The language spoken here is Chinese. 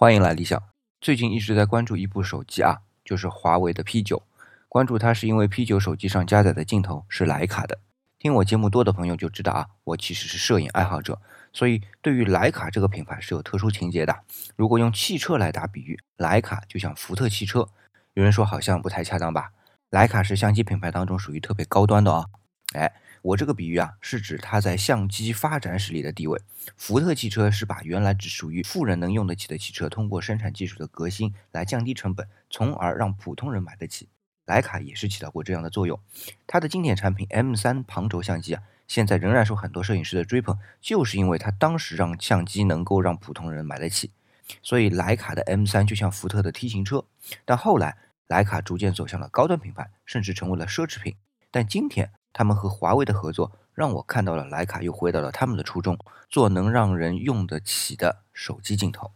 欢迎来理想。最近一直在关注一部手机啊，就是华为的 P9。关注它是因为 P9 手机上加载的镜头是徕卡的。听我节目多的朋友就知道啊，我其实是摄影爱好者，所以对于徕卡这个品牌是有特殊情节的。如果用汽车来打比喻，徕卡就像福特汽车。有人说好像不太恰当吧？徕卡是相机品牌当中属于特别高端的哦。哎。我这个比喻啊，是指它在相机发展史里的地位。福特汽车是把原来只属于富人能用得起的汽车，通过生产技术的革新来降低成本，从而让普通人买得起。徕卡也是起到过这样的作用。它的经典产品 M3 旁轴相机啊，现在仍然受很多摄影师的追捧，就是因为它当时让相机能够让普通人买得起。所以徕卡的 M3 就像福特的 T 型车。但后来徕卡逐渐走向了高端品牌，甚至成为了奢侈品。但今天。他们和华为的合作，让我看到了徕卡又回到了他们的初衷，做能让人用得起的手机镜头。